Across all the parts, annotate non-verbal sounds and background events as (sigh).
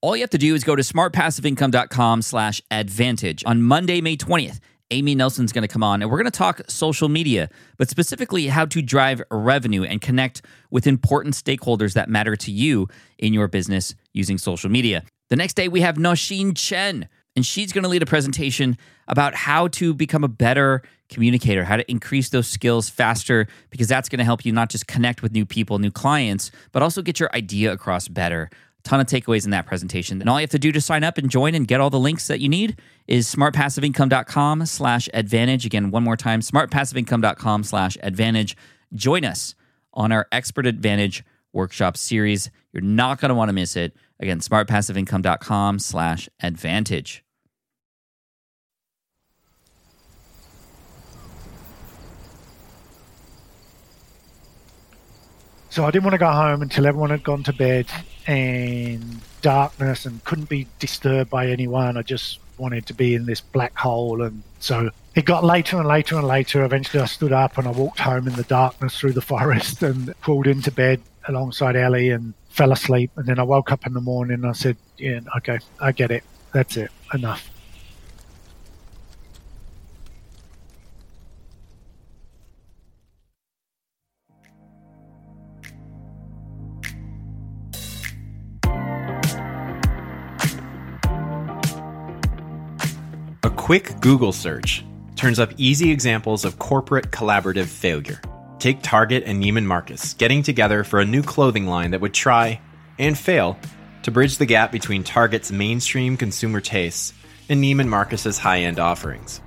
All you have to do is go to smartpassiveincome.com slash advantage. On Monday, May 20th, Amy Nelson's going to come on and we're going to talk social media, but specifically how to drive revenue and connect with important stakeholders that matter to you in your business using social media. The next day, we have Noshin Chen, and she's going to lead a presentation about how to become a better communicator, how to increase those skills faster, because that's going to help you not just connect with new people, new clients, but also get your idea across better ton of takeaways in that presentation. And all you have to do to sign up and join and get all the links that you need is smartpassiveincome.com slash advantage. Again, one more time, smartpassiveincome.com slash advantage. Join us on our Expert Advantage workshop series. You're not going to want to miss it. Again, smartpassiveincome.com slash advantage. So I didn't want to go home until everyone had gone to bed and darkness and couldn't be disturbed by anyone. I just wanted to be in this black hole. And so it got later and later and later. Eventually I stood up and I walked home in the darkness through the (laughs) forest and crawled into bed alongside Ellie and fell asleep. And then I woke up in the morning and I said, yeah, okay, I get it. That's it. Enough. Quick Google search turns up easy examples of corporate collaborative failure. Take Target and Neiman Marcus getting together for a new clothing line that would try, and fail, to bridge the gap between Target's mainstream consumer tastes and Neiman Marcus's high-end offerings.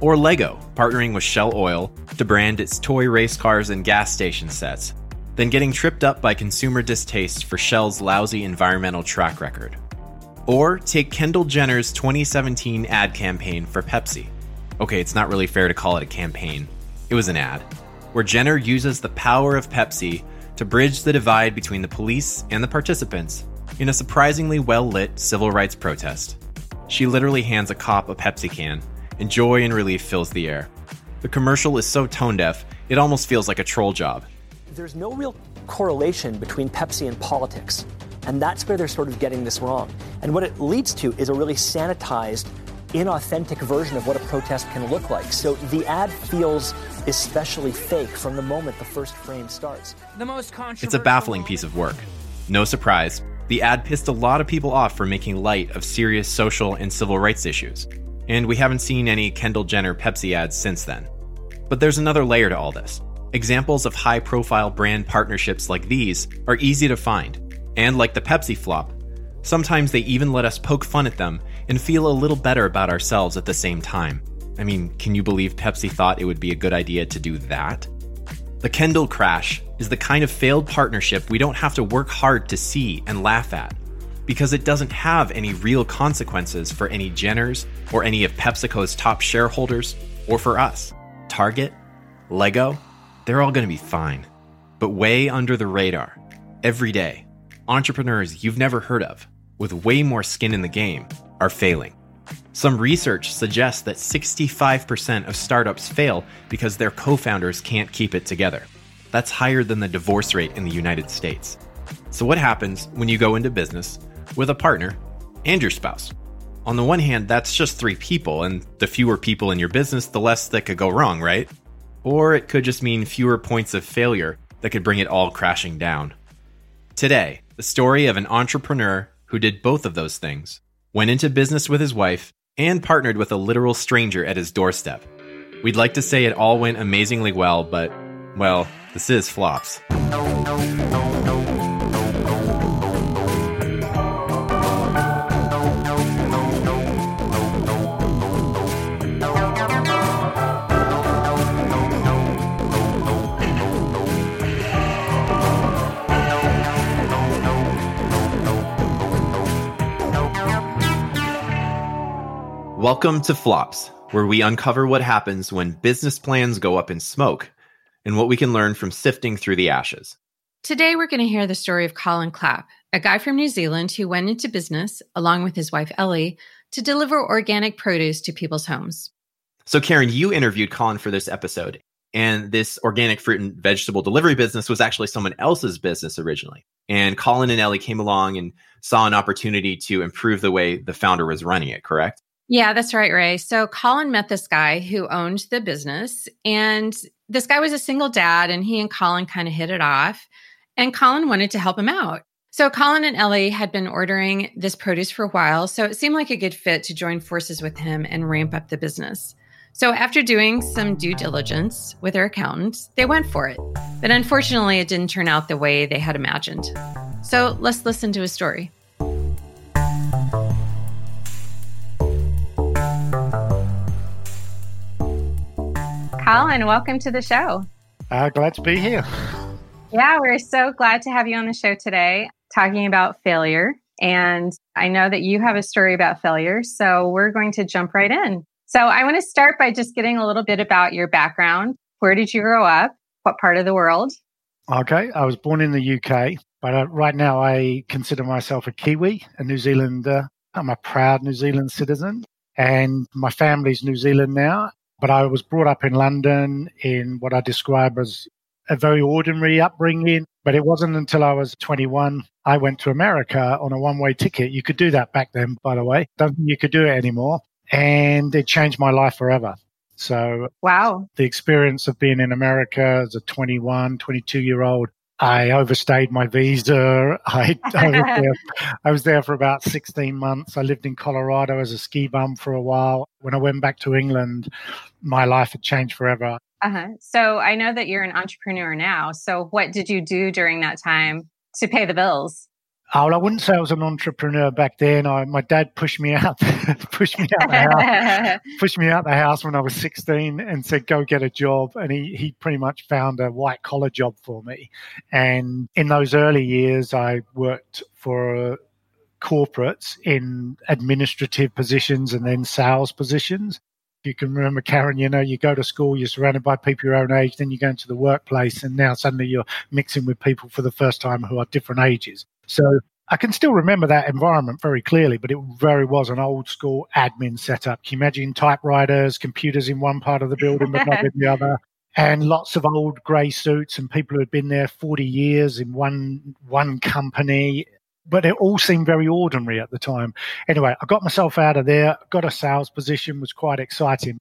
Or Lego partnering with Shell Oil to brand its toy race cars and gas station sets, then getting tripped up by consumer distaste for Shell's lousy environmental track record. Or take Kendall Jenner's 2017 ad campaign for Pepsi. Okay, it's not really fair to call it a campaign. It was an ad, where Jenner uses the power of Pepsi to bridge the divide between the police and the participants in a surprisingly well lit civil rights protest. She literally hands a cop a Pepsi can, and joy and relief fills the air. The commercial is so tone deaf, it almost feels like a troll job. There's no real correlation between Pepsi and politics. And that's where they're sort of getting this wrong. And what it leads to is a really sanitized, inauthentic version of what a protest can look like. So the ad feels especially fake from the moment the first frame starts. The most It's a baffling piece of work. No surprise, the ad pissed a lot of people off for making light of serious social and civil rights issues. And we haven't seen any Kendall Jenner Pepsi ads since then. But there's another layer to all this. Examples of high profile brand partnerships like these are easy to find, and like the Pepsi flop, sometimes they even let us poke fun at them and feel a little better about ourselves at the same time. I mean, can you believe Pepsi thought it would be a good idea to do that? The Kendall crash is the kind of failed partnership we don't have to work hard to see and laugh at, because it doesn't have any real consequences for any Jenners or any of PepsiCo's top shareholders, or for us. Target, Lego, they're all going to be fine. But way under the radar, every day, entrepreneurs you've never heard of, with way more skin in the game, are failing. Some research suggests that 65% of startups fail because their co founders can't keep it together. That's higher than the divorce rate in the United States. So, what happens when you go into business with a partner and your spouse? On the one hand, that's just three people, and the fewer people in your business, the less that could go wrong, right? Or it could just mean fewer points of failure that could bring it all crashing down. Today, the story of an entrepreneur who did both of those things, went into business with his wife, and partnered with a literal stranger at his doorstep. We'd like to say it all went amazingly well, but, well, this is flops. Welcome to Flops, where we uncover what happens when business plans go up in smoke and what we can learn from sifting through the ashes. Today, we're going to hear the story of Colin Clapp, a guy from New Zealand who went into business, along with his wife Ellie, to deliver organic produce to people's homes. So, Karen, you interviewed Colin for this episode, and this organic fruit and vegetable delivery business was actually someone else's business originally. And Colin and Ellie came along and saw an opportunity to improve the way the founder was running it, correct? Yeah, that's right, Ray. So Colin met this guy who owned the business, and this guy was a single dad, and he and Colin kind of hit it off. And Colin wanted to help him out. So Colin and Ellie had been ordering this produce for a while, so it seemed like a good fit to join forces with him and ramp up the business. So after doing some due diligence with their accountants, they went for it. But unfortunately, it didn't turn out the way they had imagined. So let's listen to his story. Colin, welcome to the show. Uh, glad to be here. Yeah, we're so glad to have you on the show today talking about failure. And I know that you have a story about failure. So we're going to jump right in. So I want to start by just getting a little bit about your background. Where did you grow up? What part of the world? Okay, I was born in the UK, but uh, right now I consider myself a Kiwi, a New Zealander. I'm a proud New Zealand citizen, and my family's New Zealand now. But I was brought up in London in what I describe as a very ordinary upbringing. But it wasn't until I was 21 I went to America on a one way ticket. You could do that back then, by the way. Don't think you could do it anymore. And it changed my life forever. So, wow. The experience of being in America as a 21, 22 year old I overstayed my visa. (laughs) I, I, was (laughs) there, I, was there, for about 16 months. I lived in Colorado as a ski bum for a while. When I went back to England, my life had changed forever. Uh-huh. So I know that you're an entrepreneur now. So what did you do during that time to pay the bills? Oh, well, I wouldn't say I was an entrepreneur back then. I, my dad pushed me out, (laughs) pushed me out the house, (laughs) pushed me out the house when I was 16 and said, go get a job. And he, he pretty much found a white collar job for me. And in those early years, I worked for corporates in administrative positions and then sales positions. If you can remember, Karen, you know, you go to school, you're surrounded by people your own age, then you go into the workplace, and now suddenly you're mixing with people for the first time who are different ages. So I can still remember that environment very clearly, but it very was an old school admin setup. Can you imagine typewriters, computers in one part of the building, but not in the other? (laughs) And lots of old grey suits and people who had been there 40 years in one one company. But it all seemed very ordinary at the time. Anyway, I got myself out of there, got a sales position, was quite exciting.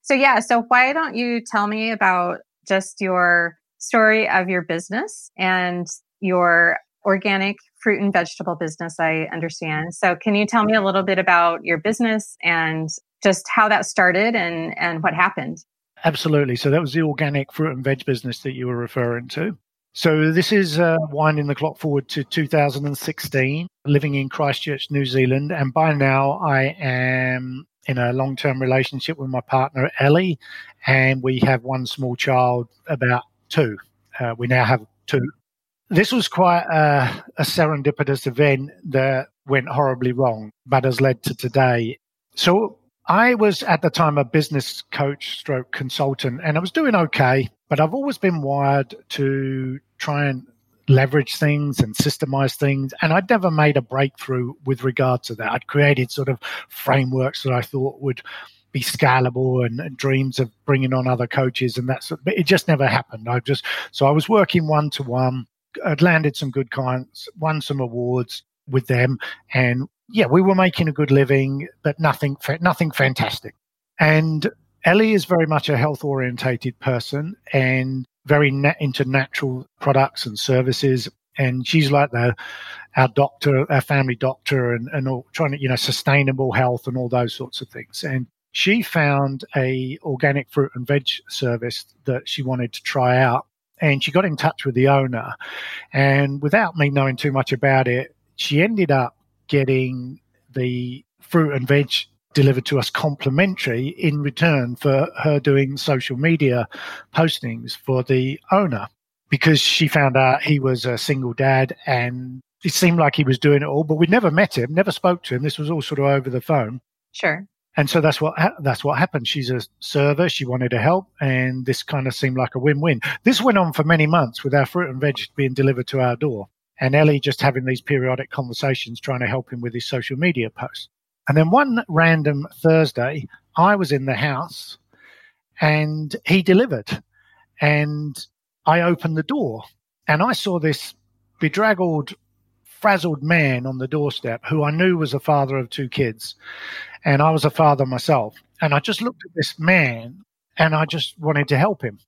So, yeah, so why don't you tell me about just your story of your business and your organic fruit and vegetable business, I understand. So, can you tell me a little bit about your business and just how that started and, and what happened? Absolutely. So, that was the organic fruit and veg business that you were referring to. So, this is uh, winding the clock forward to 2016, living in Christchurch, New Zealand. And by now, I am in a long term relationship with my partner, Ellie, and we have one small child, about two. Uh, we now have two this was quite a, a serendipitous event that went horribly wrong, but has led to today. So I was at the time a business coach stroke consultant and I was doing okay, but I've always been wired to try and leverage things and systemize things. And I'd never made a breakthrough with regard to that. I'd created sort of frameworks that I thought would be scalable and, and dreams of bringing on other coaches and that sort of, but it just never happened. I just, so I was working one to one I'd landed some good clients, won some awards with them, and yeah, we were making a good living, but nothing nothing fantastic. And Ellie is very much a health orientated person and very na- into natural products and services. And she's like the our doctor, our family doctor, and and all, trying to you know sustainable health and all those sorts of things. And she found a organic fruit and veg service that she wanted to try out and she got in touch with the owner. And without me knowing too much about it, she ended up getting the fruit and veg delivered to us complimentary in return for her doing social media postings for the owner because she found out he was a single dad and it seemed like he was doing it all, but we'd never met him, never spoke to him. This was all sort of over the phone. Sure. And so that's what that's what happened. She's a server. She wanted to help, and this kind of seemed like a win-win. This went on for many months with our fruit and veg being delivered to our door, and Ellie just having these periodic conversations, trying to help him with his social media posts. And then one random Thursday, I was in the house, and he delivered, and I opened the door, and I saw this bedraggled frazzled man on the doorstep who I knew was a father of two kids. And I was a father myself. And I just looked at this man and I just wanted to help him.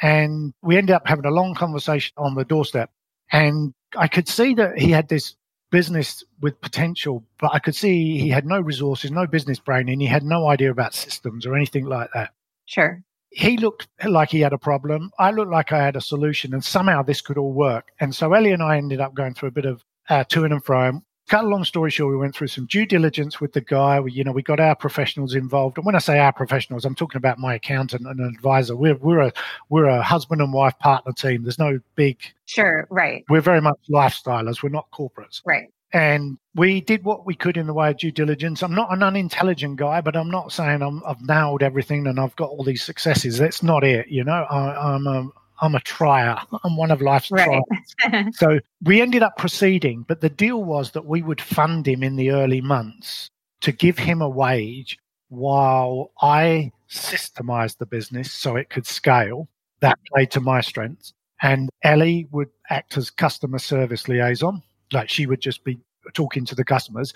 And we ended up having a long conversation on the doorstep. And I could see that he had this business with potential, but I could see he had no resources, no business brain, and he had no idea about systems or anything like that. Sure. He looked like he had a problem. I looked like I had a solution, and somehow this could all work. And so Ellie and I ended up going through a bit of uh, to and from. Cut a long story short, we went through some due diligence with the guy. We, you know, we got our professionals involved. And when I say our professionals, I'm talking about my accountant and an advisor. We're we're a we're a husband and wife partner team. There's no big. Sure. Right. We're very much lifestylers. We're not corporates. Right. And we did what we could in the way of due diligence. I'm not an unintelligent guy, but I'm not saying i have nailed everything and I've got all these successes. That's not it. You know, I, am a I'm a trier. (laughs) I'm one of life's right. triers. (laughs) so we ended up proceeding, but the deal was that we would fund him in the early months to give him a wage while I systemized the business so it could scale. That played to my strengths. And Ellie would act as customer service liaison. Like she would just be talking to the customers.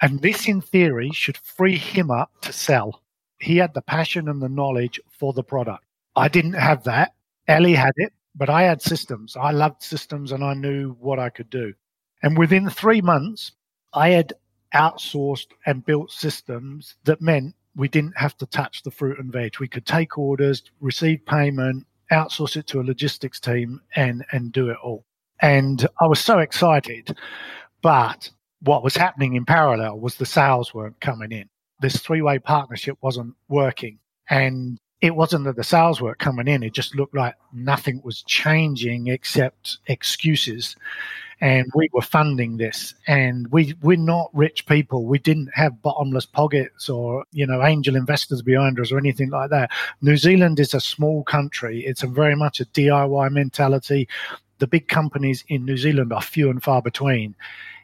And this, in theory, should free him up to sell. He had the passion and the knowledge for the product. I didn't have that. Ellie had it, but I had systems. I loved systems and I knew what I could do. And within three months, I had outsourced and built systems that meant we didn't have to touch the fruit and veg. We could take orders, receive payment, outsource it to a logistics team, and and do it all. And I was so excited. But what was happening in parallel was the sales weren't coming in. This three way partnership wasn't working. And it wasn't that the sales weren't coming in. It just looked like nothing was changing except excuses. And we were funding this. And we, we're not rich people. We didn't have bottomless pockets or, you know, angel investors behind us or anything like that. New Zealand is a small country. It's a very much a DIY mentality. The big companies in New Zealand are few and far between.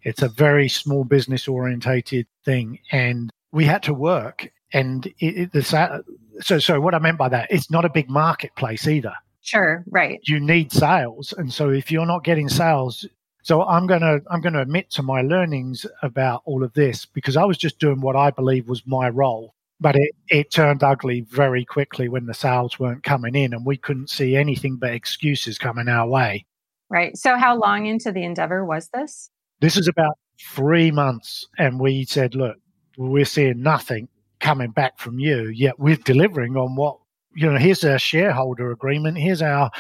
It's a very small business orientated thing. And we had to work and it, it, the so so what I meant by that, it's not a big marketplace either. Sure, right. You need sales, and so if you're not getting sales, so I'm gonna I'm gonna admit to my learnings about all of this because I was just doing what I believe was my role, but it it turned ugly very quickly when the sales weren't coming in, and we couldn't see anything but excuses coming our way. Right. So how long into the endeavor was this? This is about three months, and we said, look, we're seeing nothing coming back from you, yet we're delivering on what, you know, here's our shareholder agreement, here's our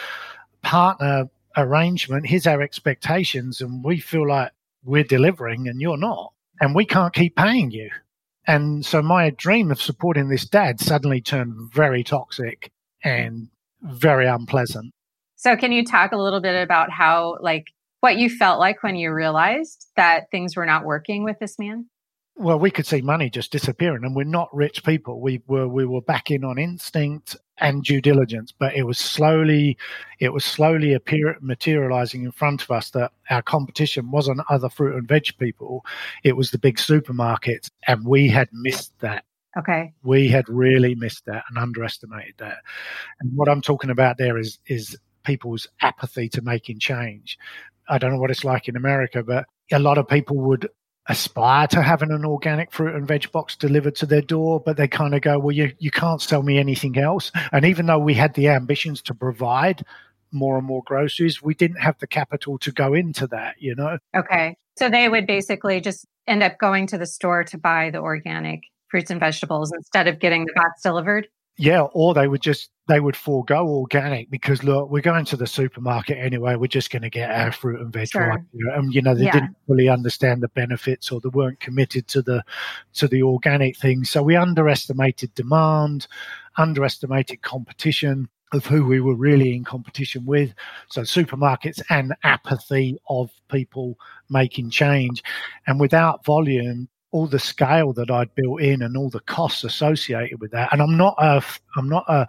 partner arrangement, here's our expectations, and we feel like we're delivering and you're not. And we can't keep paying you. And so my dream of supporting this dad suddenly turned very toxic and very unpleasant. So can you talk a little bit about how like what you felt like when you realized that things were not working with this man? Well, we could see money just disappearing, and we're not rich people. We were we were back in on instinct and due diligence, but it was slowly it was slowly appear, materializing in front of us that our competition wasn't other fruit and veg people; it was the big supermarkets, and we had missed that. Okay, we had really missed that and underestimated that. And what I'm talking about there is is people's apathy to making change. I don't know what it's like in America, but a lot of people would aspire to having an organic fruit and veg box delivered to their door, but they kind of go, well, you, you can't sell me anything else. And even though we had the ambitions to provide more and more groceries, we didn't have the capital to go into that, you know? Okay. So they would basically just end up going to the store to buy the organic fruits and vegetables instead of getting the box delivered? Yeah, or they would just they would forego organic because look, we're going to the supermarket anyway. We're just going to get our fruit and veg sure. right. And you know they yeah. didn't fully understand the benefits or they weren't committed to the to the organic thing. So we underestimated demand, underestimated competition of who we were really in competition with. So supermarkets and apathy of people making change, and without volume, all the scale that I'd built in and all the costs associated with that. And I'm not a, I'm not a,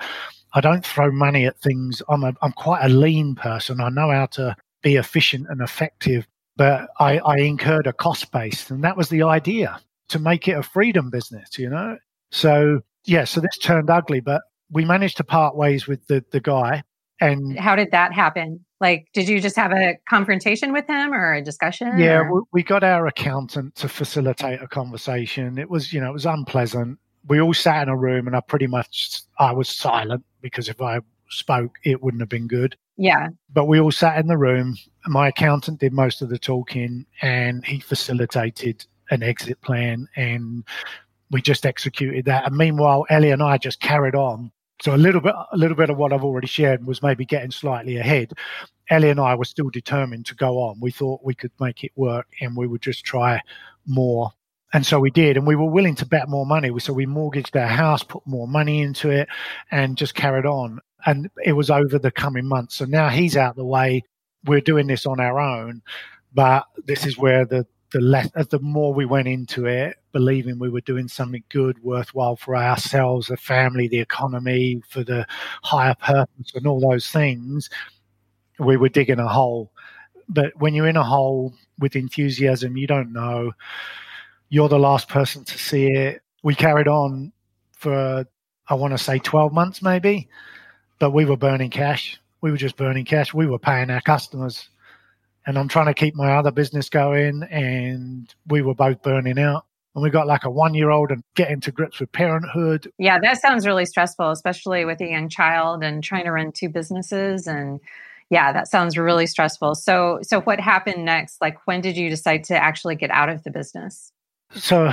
I don't throw money at things. I'm a, I'm quite a lean person. I know how to be efficient and effective, but I, I incurred a cost base, and that was the idea to make it a freedom business, you know. So yeah, so this turned ugly, but we managed to part ways with the the guy. And how did that happen? Like, did you just have a confrontation with him or a discussion? Yeah, or? we got our accountant to facilitate a conversation. It was, you know, it was unpleasant. We all sat in a room, and I pretty much I was silent because if I spoke, it wouldn't have been good. Yeah. But we all sat in the room. My accountant did most of the talking, and he facilitated an exit plan, and we just executed that. And meanwhile, Ellie and I just carried on so a little bit, a little bit of what I've already shared was maybe getting slightly ahead. Ellie and I were still determined to go on. We thought we could make it work, and we would just try more. And so we did, and we were willing to bet more money. So we mortgaged our house, put more money into it, and just carried on. And it was over the coming months. So now he's out the way. We're doing this on our own, but this is where the the less the more we went into it, believing we were doing something good, worthwhile for ourselves, the family, the economy, for the higher purpose, and all those things, we were digging a hole. But when you're in a hole with enthusiasm, you don't know. You're the last person to see it. We carried on for, I want to say, 12 months maybe, but we were burning cash. We were just burning cash. We were paying our customers and I'm trying to keep my other business going, and we were both burning out. And we got like a one year old and getting to grips with parenthood. Yeah, that sounds really stressful, especially with a young child and trying to run two businesses. And yeah, that sounds really stressful. So, so what happened next? Like, when did you decide to actually get out of the business? So,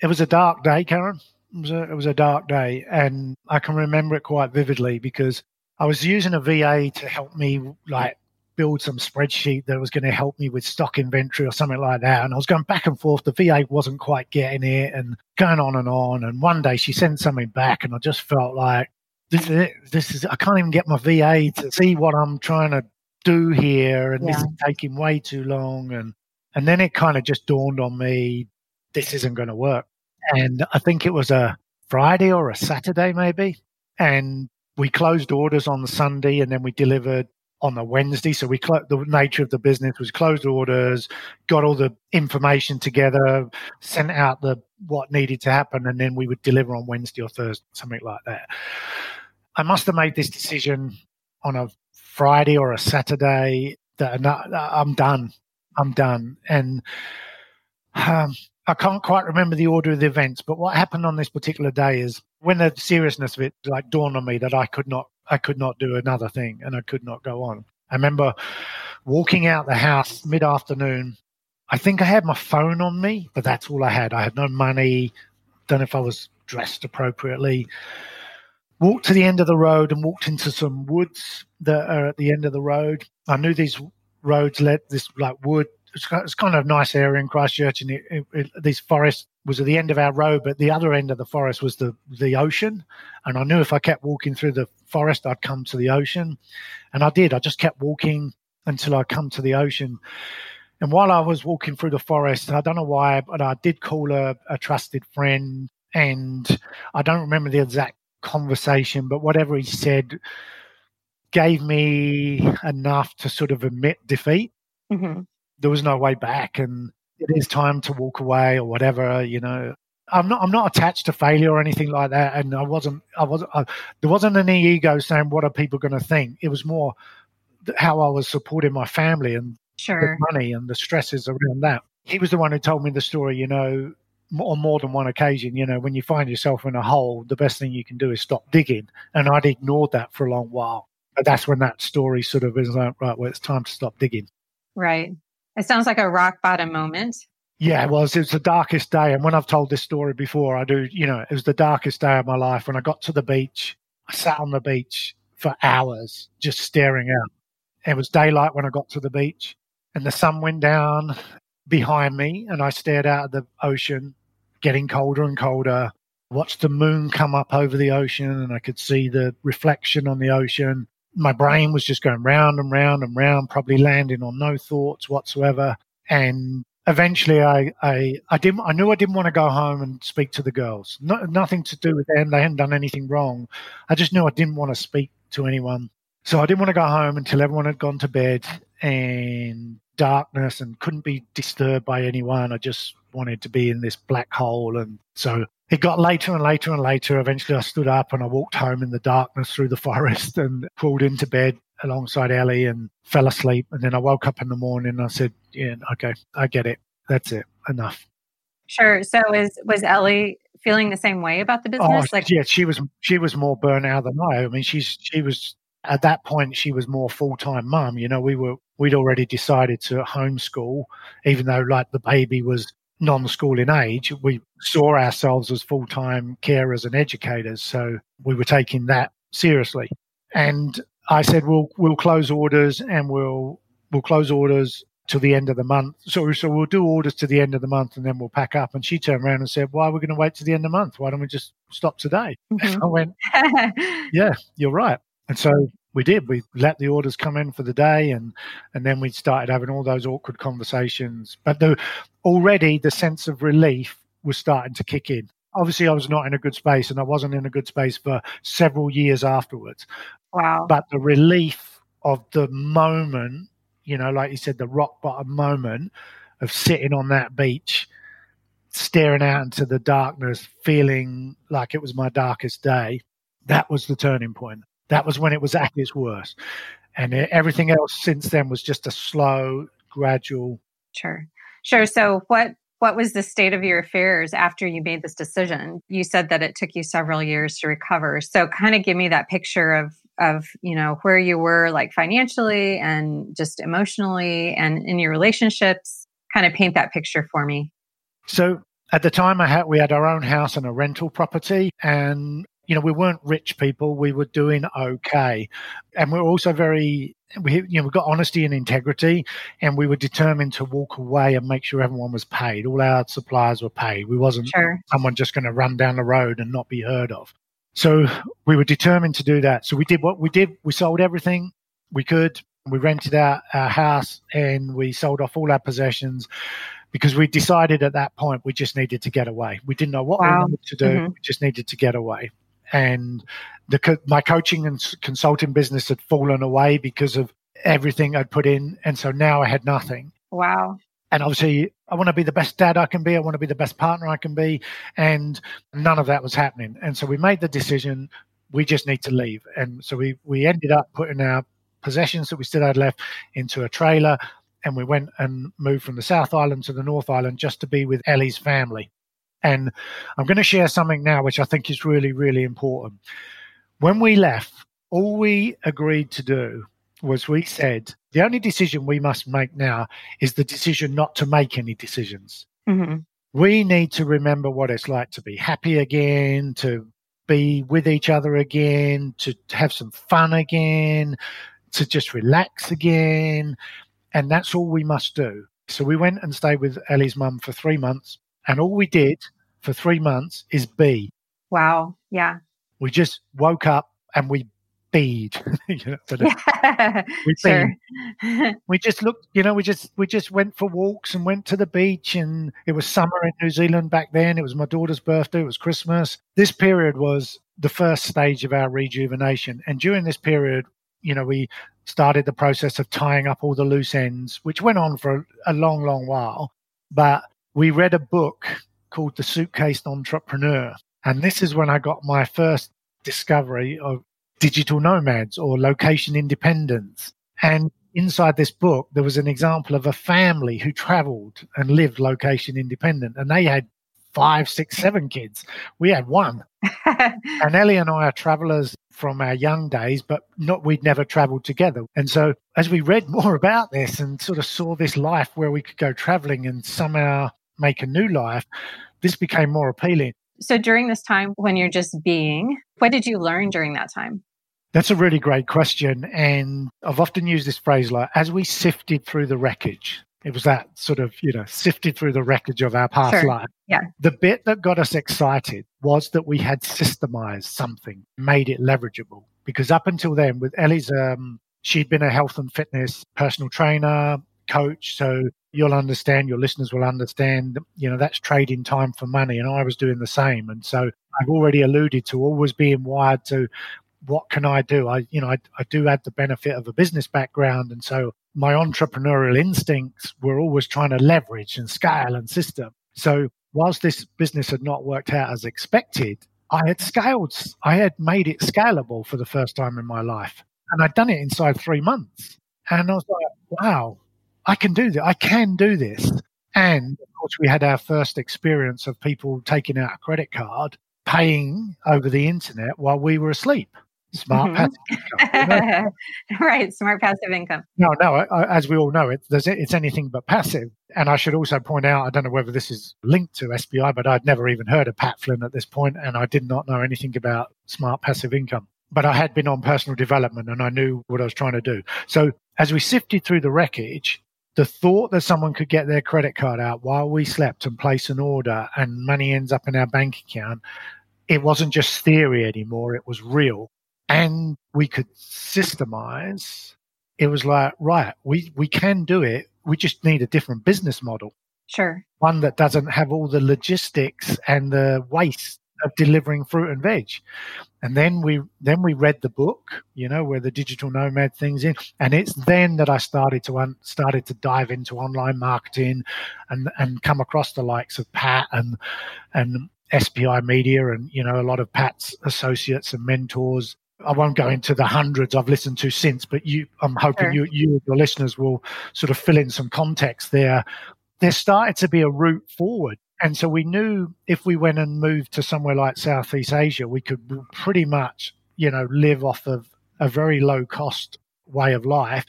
it was a dark day, Karen. It was a, it was a dark day, and I can remember it quite vividly because I was using a VA to help me like build some spreadsheet that was going to help me with stock inventory or something like that. And I was going back and forth. The VA wasn't quite getting it and going on and on. And one day she sent something back and I just felt like, this is. This is, I can't even get my VA to see what I'm trying to do here. And yeah. this is taking way too long. And, and then it kind of just dawned on me, this isn't going to work. And I think it was a Friday or a Saturday, maybe. And we closed orders on the Sunday and then we delivered on the Wednesday. So we cl- the nature of the business was closed orders, got all the information together, sent out the what needed to happen, and then we would deliver on Wednesday or Thursday, something like that. I must have made this decision on a Friday or a Saturday that I'm done. I'm done, and um, I can't quite remember the order of the events. But what happened on this particular day is when the seriousness of it like dawned on me that I could not I could not do another thing and I could not go on. I remember walking out the house mid afternoon. I think I had my phone on me, but that's all I had. I had no money. Don't know if I was dressed appropriately. Walked to the end of the road and walked into some woods that are at the end of the road. I knew these roads led this like wood. It's kind of a nice area in Christchurch, and it, it, it, these forests was at the end of our road, but the other end of the forest was the the ocean. And I knew if I kept walking through the forest, I'd come to the ocean. And I did. I just kept walking until I come to the ocean. And while I was walking through the forest, I don't know why, but I did call a, a trusted friend. And I don't remember the exact conversation, but whatever he said gave me enough to sort of admit defeat. Mm-hmm. There was no way back. And it is time to walk away or whatever, you know. I'm not. I'm not attached to failure or anything like that, and I wasn't. I wasn't. I, there wasn't any ego saying what are people going to think. It was more how I was supporting my family and sure. money and the stresses around that. He was the one who told me the story. You know, on more than one occasion. You know, when you find yourself in a hole, the best thing you can do is stop digging. And I'd ignored that for a long while. But that's when that story sort of is like, right, well, it's time to stop digging. Right. It sounds like a rock bottom moment. Yeah, it was. It was the darkest day. And when I've told this story before, I do, you know, it was the darkest day of my life. When I got to the beach, I sat on the beach for hours just staring out. It was daylight when I got to the beach, and the sun went down behind me, and I stared out at the ocean, getting colder and colder. Watched the moon come up over the ocean, and I could see the reflection on the ocean my brain was just going round and round and round, probably landing on no thoughts whatsoever. And eventually I, I, I didn't, I knew I didn't want to go home and speak to the girls. No, nothing to do with them. They hadn't done anything wrong. I just knew I didn't want to speak to anyone. So I didn't want to go home until everyone had gone to bed and darkness and couldn't be disturbed by anyone. I just wanted to be in this black hole. And so it got later and later and later. Eventually I stood up and I walked home in the darkness through the (laughs) forest and crawled into bed alongside Ellie and fell asleep. And then I woke up in the morning and I said, Yeah, okay, I get it. That's it. Enough. Sure. So is was Ellie feeling the same way about the oh, business? Oh, like yeah, she was she was more burnt out than I. I mean she's she was at that point she was more full time mum. You know, we were we'd already decided to homeschool, even though like the baby was non-school in age. We saw ourselves as full time carers and educators, so we were taking that seriously. And I said, "We'll we'll close orders and we'll we'll close orders till the end of the month. So so we'll do orders to the end of the month and then we'll pack up." And she turned around and said, "Why are we going to wait to the end of the month? Why don't we just stop today?" Mm-hmm. (laughs) I went, (laughs) "Yeah, you're right." And so we did. We let the orders come in for the day, and and then we started having all those awkward conversations. But the already the sense of relief was starting to kick in. Obviously, I was not in a good space, and I wasn't in a good space for several years afterwards. Wow! But the relief of the moment, you know, like you said, the rock bottom moment of sitting on that beach, staring out into the darkness, feeling like it was my darkest day. That was the turning point. That was when it was at its worst. And everything else since then was just a slow, gradual. Sure. Sure. So what what was the state of your affairs after you made this decision? You said that it took you several years to recover. So kind of give me that picture of of, you know, where you were like financially and just emotionally and in your relationships. Kind of paint that picture for me. So at the time I had we had our own house and a rental property and you know, we weren't rich people. We were doing okay. And we are also very, we, you know, we got honesty and integrity and we were determined to walk away and make sure everyone was paid. All our suppliers were paid. We wasn't sure. someone just going to run down the road and not be heard of. So we were determined to do that. So we did what we did. We sold everything we could. We rented out our house and we sold off all our possessions because we decided at that point we just needed to get away. We didn't know what wow. we wanted to do. Mm-hmm. We just needed to get away and the my coaching and consulting business had fallen away because of everything I'd put in, and so now I had nothing. Wow. And obviously, I want to be the best dad I can be. I want to be the best partner I can be, and none of that was happening. And so we made the decision: we just need to leave. And so we we ended up putting our possessions that we still had left into a trailer, and we went and moved from the South Island to the North Island just to be with Ellie's family. And I'm going to share something now which I think is really, really important. When we left, all we agreed to do was we said the only decision we must make now is the decision not to make any decisions. Mm-hmm. We need to remember what it's like to be happy again, to be with each other again, to have some fun again, to just relax again. And that's all we must do. So we went and stayed with Ellie's mum for three months. And all we did for three months is be. Wow. Yeah. We just woke up and we bead. (laughs) you know, yeah, (laughs) we sure. (laughs) we just looked, you know, we just we just went for walks and went to the beach and it was summer in New Zealand back then. It was my daughter's birthday, it was Christmas. This period was the first stage of our rejuvenation. And during this period, you know, we started the process of tying up all the loose ends, which went on for a long, long while. But we read a book called The Suitcase Entrepreneur. And this is when I got my first discovery of digital nomads or location independence. And inside this book, there was an example of a family who traveled and lived location independent. And they had five, six, seven kids. We had one. (laughs) and Ellie and I are travelers from our young days, but not we'd never traveled together. And so as we read more about this and sort of saw this life where we could go traveling and somehow make a new life, this became more appealing. So during this time when you're just being, what did you learn during that time? That's a really great question. And I've often used this phrase like, as we sifted through the wreckage, it was that sort of, you know, sifted through the wreckage of our past sure. life. Yeah. The bit that got us excited was that we had systemized something, made it leverageable. Because up until then, with Ellie's, um, she'd been a health and fitness personal trainer, coach. So you'll understand, your listeners will understand, you know, that's trading time for money. And I was doing the same. And so I've already alluded to always being wired to what can I do? I, you know, I, I do have the benefit of a business background. And so my entrepreneurial instincts were always trying to leverage and scale and system. So whilst this business had not worked out as expected, I had scaled, I had made it scalable for the first time in my life. And I'd done it inside three months. And I was like, wow, I can do this. I can do this. And of course, we had our first experience of people taking out a credit card, paying over the internet while we were asleep. Smart mm-hmm. passive income. You know? (laughs) right, smart passive income. No, no, I, as we all know, it, it's anything but passive. And I should also point out, I don't know whether this is linked to SPI, but I'd never even heard of Pat Flynn at this point, and I did not know anything about smart passive income. But I had been on personal development and I knew what I was trying to do. So as we sifted through the wreckage, the thought that someone could get their credit card out while we slept and place an order and money ends up in our bank account, it wasn't just theory anymore, it was real. And we could systemize. It was like, right, we, we can do it. We just need a different business model. Sure. One that doesn't have all the logistics and the waste of delivering fruit and veg. And then we then we read the book, you know, where the digital nomad things in, and it's then that I started to un, started to dive into online marketing, and and come across the likes of Pat and and SPI Media, and you know a lot of Pat's associates and mentors. I won't go into the hundreds I've listened to since, but you, I'm hoping sure. you, you, your listeners, will sort of fill in some context there. There started to be a route forward and so we knew if we went and moved to somewhere like Southeast Asia, we could pretty much, you know, live off of a very low cost way of life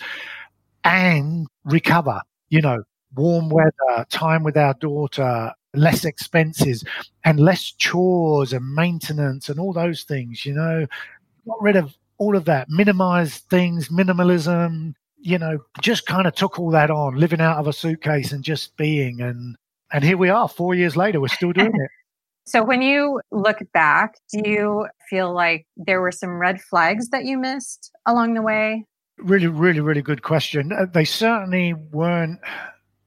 and recover, you know, warm weather, time with our daughter, less expenses and less chores and maintenance and all those things, you know, got rid of all of that, minimize things, minimalism, you know, just kind of took all that on, living out of a suitcase and just being. And and here we are, four years later, we're still doing it. (laughs) So, when you look back, do you feel like there were some red flags that you missed along the way? Really, really, really good question. Uh, they certainly weren't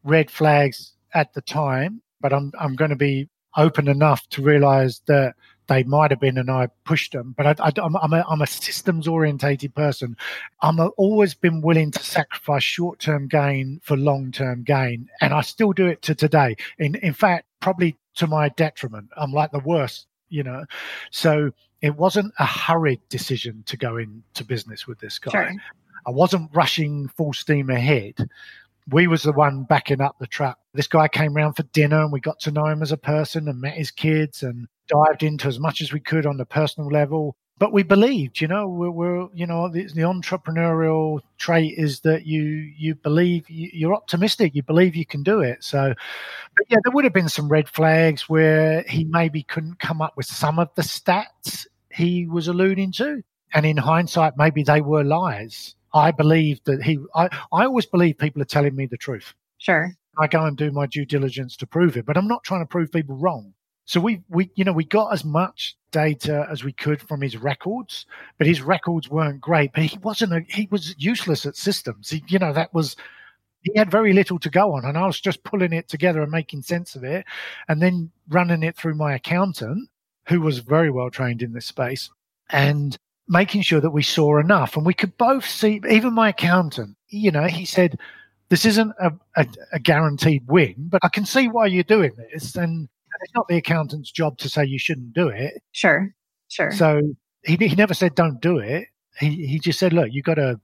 red flags at the time, but I'm I'm going to be open enough to realize that they might have been and I pushed them. But I, am a, I'm a systems orientated person. I'm a, always been willing to sacrifice short term gain for long term gain. And I still do it to today. In, in fact, probably to my detriment. I'm like the worst, you know. So it wasn't a hurried decision to go into business with this guy. Sure. I wasn't rushing full steam ahead we was the one backing up the truck. This guy came round for dinner and we got to know him as a person and met his kids and dived into as much as we could on the personal level. But we believed, you know, we're, we're you know, the, the, entrepreneurial trait is that you you believe you're optimistic, you believe you can do it. So, but yeah, there would have been some red flags where he maybe couldn't come up with some of the stats he was alluding to, and in hindsight, maybe they were lies. I believe that he, I, I always believe people are telling me the truth. Sure. I go and do my due diligence to prove it, but I'm not trying to prove people wrong. So we, we, you know, we got as much data as we could from his records, but his records weren't great. But he wasn't, a, he was useless at systems. He, you know, that was, he had very little to go on. And I was just pulling it together and making sense of it and then running it through my accountant, who was very well trained in this space and making sure that we saw enough. And we could both see, even my accountant, you know, he said, this isn't a, a, a guaranteed win, but I can see why you're doing this. And it's not the accountant's job to say you shouldn't do it. Sure, sure. So he he never said don't do it. He he just said, look, you got to.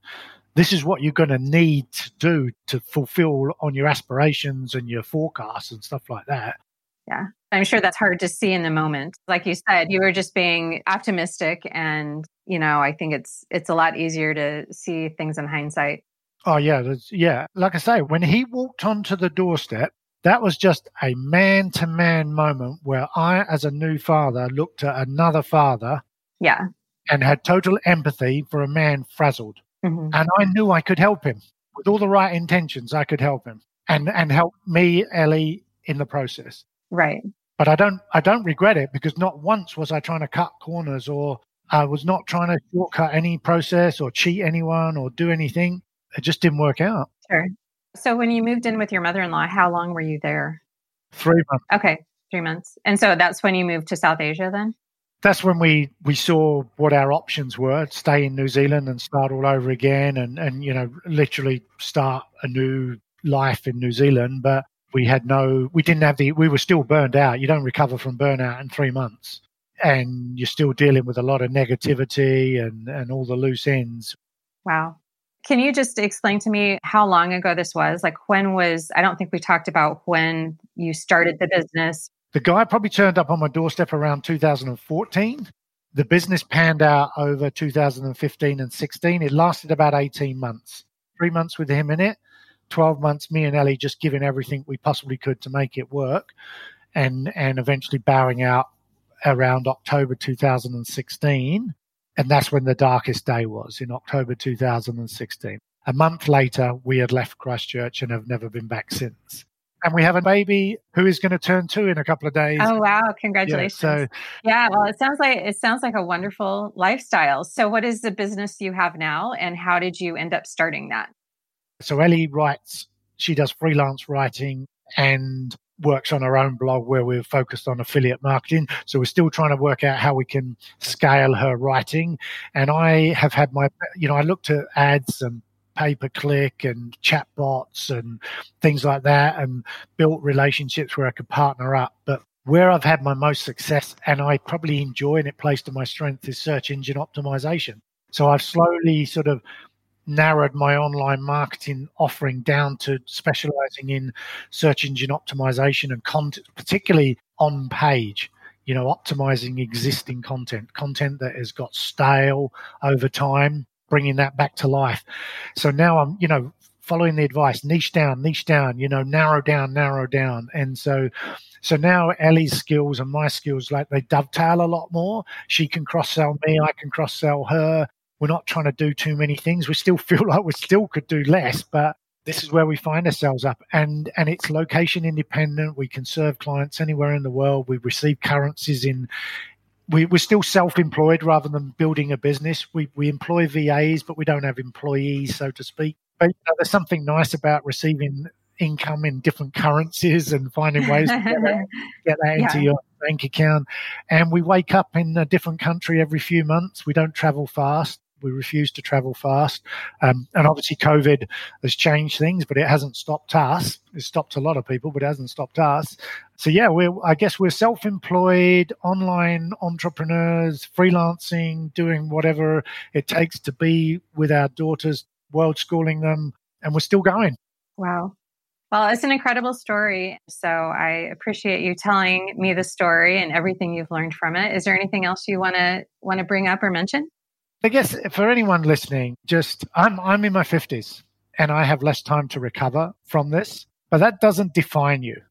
This is what you're going to need to do to fulfill on your aspirations and your forecasts and stuff like that. Yeah. I'm sure that's hard to see in the moment. Like you said, you were just being optimistic and, you know, I think it's it's a lot easier to see things in hindsight. Oh yeah, yeah. Like I say, when he walked onto the doorstep, that was just a man to man moment where I, as a new father, looked at another father. Yeah. And had total empathy for a man frazzled. Mm-hmm. And I knew I could help him with all the right intentions. I could help him and, and help me, Ellie, in the process. Right. But I don't, I don't regret it because not once was I trying to cut corners or I was not trying to shortcut any process or cheat anyone or do anything. It just didn't work out. Sure. So when you moved in with your mother-in-law, how long were you there? Three months. Okay, three months. And so that's when you moved to South Asia then? That's when we, we saw what our options were, stay in New Zealand and start all over again and, and, you know, literally start a new life in New Zealand. But we had no, we didn't have the, we were still burned out. You don't recover from burnout in three months. And you're still dealing with a lot of negativity and, and all the loose ends. Wow. Can you just explain to me how long ago this was? Like, when was, I don't think we talked about when you started the business. The guy probably turned up on my doorstep around 2014. The business panned out over 2015 and 16. It lasted about 18 months, three months with him in it, 12 months, me and Ellie just giving everything we possibly could to make it work, and, and eventually bowing out around October 2016 and that's when the darkest day was in October 2016. A month later, we had left Christchurch and have never been back since. And we have a baby who is going to turn two in a couple of days. Oh wow! Congratulations. Yeah, so, yeah, well, it sounds like it sounds like a wonderful lifestyle. So, what is the business you have now, and how did you end up starting that? So, Ellie writes. She does freelance writing, and works on her own blog where we're focused on affiliate marketing. So we're still trying to work out how we can scale her writing. And I have had my, you know, I looked at ads and pay per click and chatbots and things like that and built relationships where I could partner up. But where I've had my most success and I probably enjoy and it plays to my strength is search engine optimization. So I've slowly sort of narrowed my online marketing offering down to specializing in search engine optimization and content, particularly on page. You know, optimizing existing content, content that has got stale over time, bringing that back to life. So now I'm, you know, following the advice, niche down, niche down, you know, narrow down, narrow down. And so, so now Ellie's skills and my skills, like they dovetail a lot more. She can cross sell me, I can cross sell her we're not trying to do too many things. We still (laughs) feel like we still could do less, but this is where we find ourselves up. And and it's location independent. We can serve clients anywhere in the world. We receive currencies in we, we're still self-employed rather than building a business. We, we employ VAs but we don't have employees so to speak. But you know, there's something nice about receiving income in different currencies and finding ways to get that, (laughs) get that into your bank account. And we wake up in a different country every few months. We don't travel fast we refuse to travel fast. Um, and obviously, COVID has changed things, but it hasn't stopped us. It's stopped a lot of people, but it hasn't stopped us. So yeah, we're I guess we're self-employed, online entrepreneurs, freelancing, doing whatever it takes to be with our daughters, world schooling them, and we're still going. Wow. Well, it's an incredible story. So I appreciate you telling me the story and everything you've learned from it. Is there anything else you want to want to bring up or mention? I guess for anyone listening, just I'm I'm in my fifties and I have less time to recover from this, but that doesn't define you.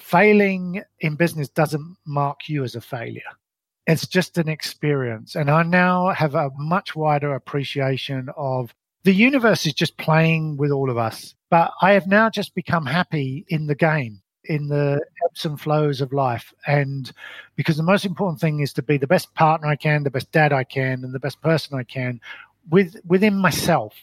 Failing in business doesn't mark you as a failure. It's just an experience. And I now have a much wider appreciation of the universe is just playing with all of us. But I have now just become happy in the game in the ebbs and flows of life. And because the most important thing is to be the best partner I can, the best dad I can, and the best person I can with within myself.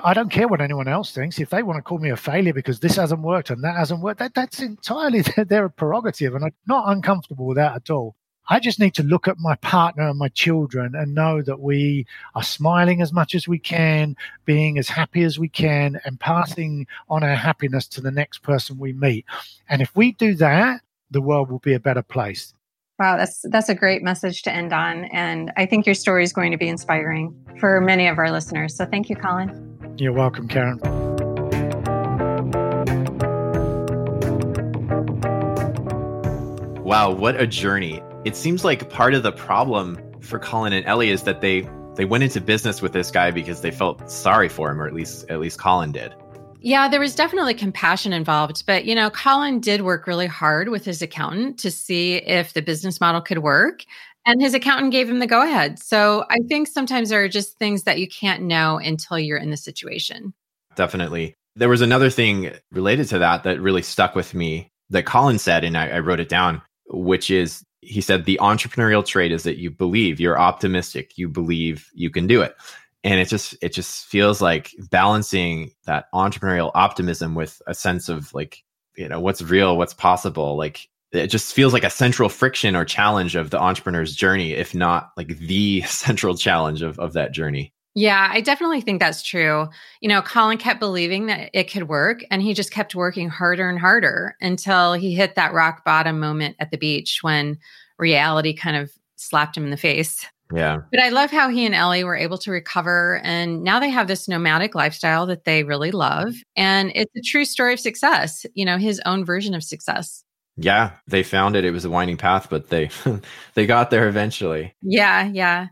I don't care what anyone else thinks. If they want to call me a failure because this hasn't worked and that hasn't worked, that, that's entirely (laughs) their, their prerogative. And I'm not uncomfortable with that at all. I just need to look at my partner and my children and know that we are smiling as much as we can, being as happy as we can, and passing on our happiness to the next person we meet. And if we do that, the world will be a better place. Wow, that's that's a great message to end on, and I think your story is going to be inspiring for many of our listeners. So, thank you, Colin. You're welcome, Karen. Wow, what a journey! It seems like part of the problem for Colin and Ellie is that they they went into business with this guy because they felt sorry for him, or at least at least Colin did. Yeah, there was definitely compassion involved, but you know, Colin did work really hard with his accountant to see if the business model could work, and his accountant gave him the go ahead. So I think sometimes there are just things that you can't know until you're in the situation. Definitely. There was another thing related to that that really stuck with me that Colin said, and I, I wrote it down, which is he said the entrepreneurial trait is that you believe you're optimistic you believe you can do it. And it just it just feels like balancing that entrepreneurial optimism with a sense of like you know what's real what's possible. Like it just feels like a central friction or challenge of the entrepreneur's journey if not like the (laughs) central challenge of, of that journey yeah, I definitely think that's true. You know, Colin kept believing that it could work and he just kept working harder and harder until he hit that rock bottom moment at the beach when reality kind of slapped him in the face. Yeah. But I love how he and Ellie were able to recover. And now they have this nomadic lifestyle that they really love. And it's a true story of success, you know, his own version of success. Yeah, they found it. It was a winding path, but they (laughs) they got there eventually. Yeah, yeah.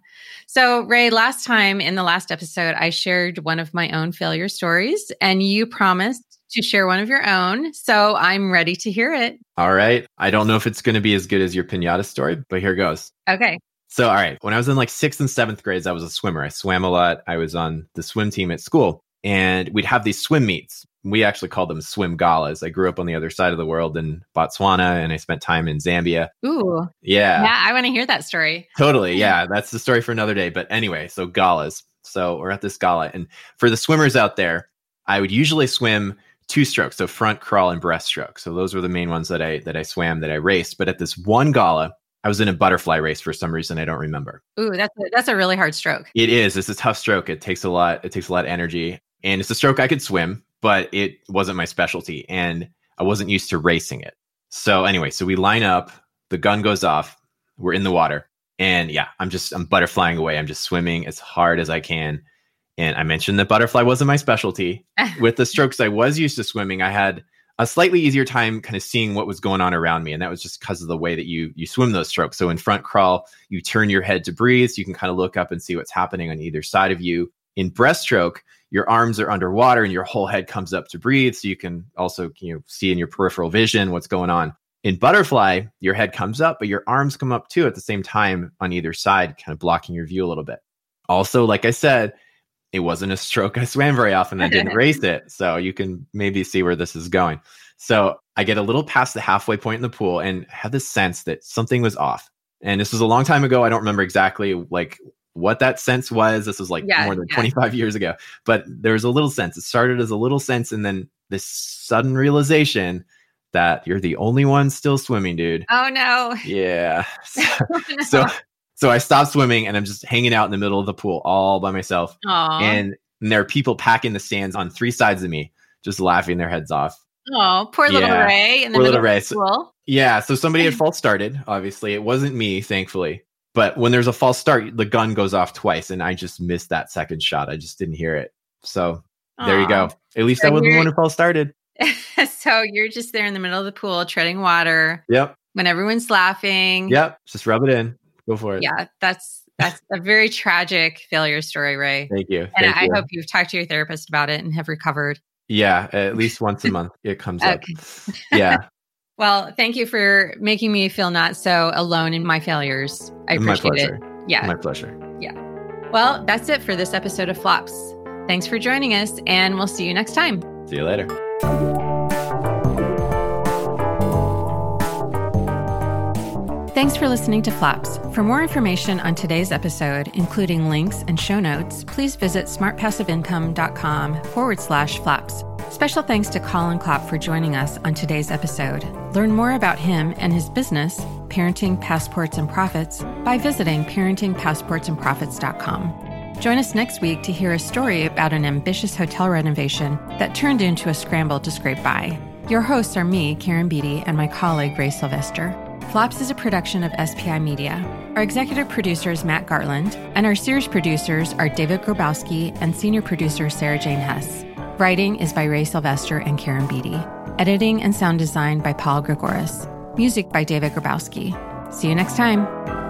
So, Ray, last time in the last episode, I shared one of my own failure stories, and you promised to share one of your own. So, I'm ready to hear it. All right. I don't know if it's going to be as good as your pinata story, but here goes. Okay. So, all right, when I was in like sixth and seventh grades, I was a swimmer. I swam a lot. I was on the swim team at school, and we'd have these swim meets. We actually called them swim galas. I grew up on the other side of the world in Botswana, and I spent time in Zambia. Ooh, Yeah, yeah, I want to hear that story. totally. Yeah, that's the story for another day. But anyway, so galas. So we're at this gala, and for the swimmers out there, I would usually swim two strokes, so front crawl and breaststroke. So those were the main ones that I that I swam that I raced. But at this one gala, I was in a butterfly race for some reason I don't remember. Ooh, that's a, that's a really hard stroke. It is. It's a tough stroke. It takes a lot. It takes a lot of energy, and it's a stroke I could swim, but it wasn't my specialty, and I wasn't used to racing it. So anyway, so we line up. The gun goes off. We're in the water, and yeah, I'm just I'm butterflying away. I'm just swimming as hard as I can. And I mentioned that butterfly wasn't my specialty. (laughs) With the strokes I was used to swimming, I had a slightly easier time kind of seeing what was going on around me and that was just because of the way that you you swim those strokes so in front crawl you turn your head to breathe so you can kind of look up and see what's happening on either side of you in breaststroke your arms are underwater and your whole head comes up to breathe so you can also you know see in your peripheral vision what's going on in butterfly your head comes up but your arms come up too at the same time on either side kind of blocking your view a little bit also like i said it wasn't a stroke I swam very often. I didn't (laughs) race it. So you can maybe see where this is going. So I get a little past the halfway point in the pool and had this sense that something was off. And this was a long time ago. I don't remember exactly like what that sense was. This was like Yeah, more than yeah. 25 years ago. But there was a little sense. It started as a little sense and then this sudden realization that you're the only one still swimming, dude. Oh no. Yeah. Oh, (laughs) no. (laughs) so so I stopped swimming and I'm just hanging out in the middle of the pool all by myself Aw. and there are people packing the stands on three sides of me, just laughing their heads off. oh, poor little Yeah. Ray in the Poor little Ray. of the pool. Yeah, so somebody had false started. Obviously, it wasn't me, thankfully. But when there's a false start, the gun goes off twice, and I just missed that second shot. I just didn't hear it. So there you go. At least So I wasn't the one who false started. (laughs) so you're just there in the middle of the pool treading water Yep, when everyone's laughing. yep. Just rub it in. Go for it. Yeah, that's that's a very tragic failure story, Ray. Thank you. And Thank I you. hope you've talked to your therapist about it and have recovered. yeah, at least once a month it comes up. (laughs) Yeah, Well, thank you for making me feel not so alone in my failures. I my appreciate pleasure. it. Yeah. My pleasure. Yeah. Well, that's it for this episode of Flops. Thanks for joining us, and we'll see you next time. See you later. Thanks for listening to Flops. For more information on today's episode, including links and show notes, please visit smartpassiveincome.com forward slash flops. Special thanks to Colin Klopp for joining us on today's episode. Learn more about him and his business, Parenting Passports and Profits, by visiting parentingpassportsandprofits.com. Join us next week to hear a story about an ambitious hotel renovation that turned into a scramble to scrape by. Your hosts are me, Karen Beatty, and my colleague, Ray Sylvester. Flops is a production of SPI Media. Our executive producer is Matt Gartland, and our series producers are David Grabowski and senior producer Sarah Jane Hess. Writing is by Ray Sylvester and Karen Beatty. Editing and sound design by Paul Gregoris. Music by David Grabowski. See you next time.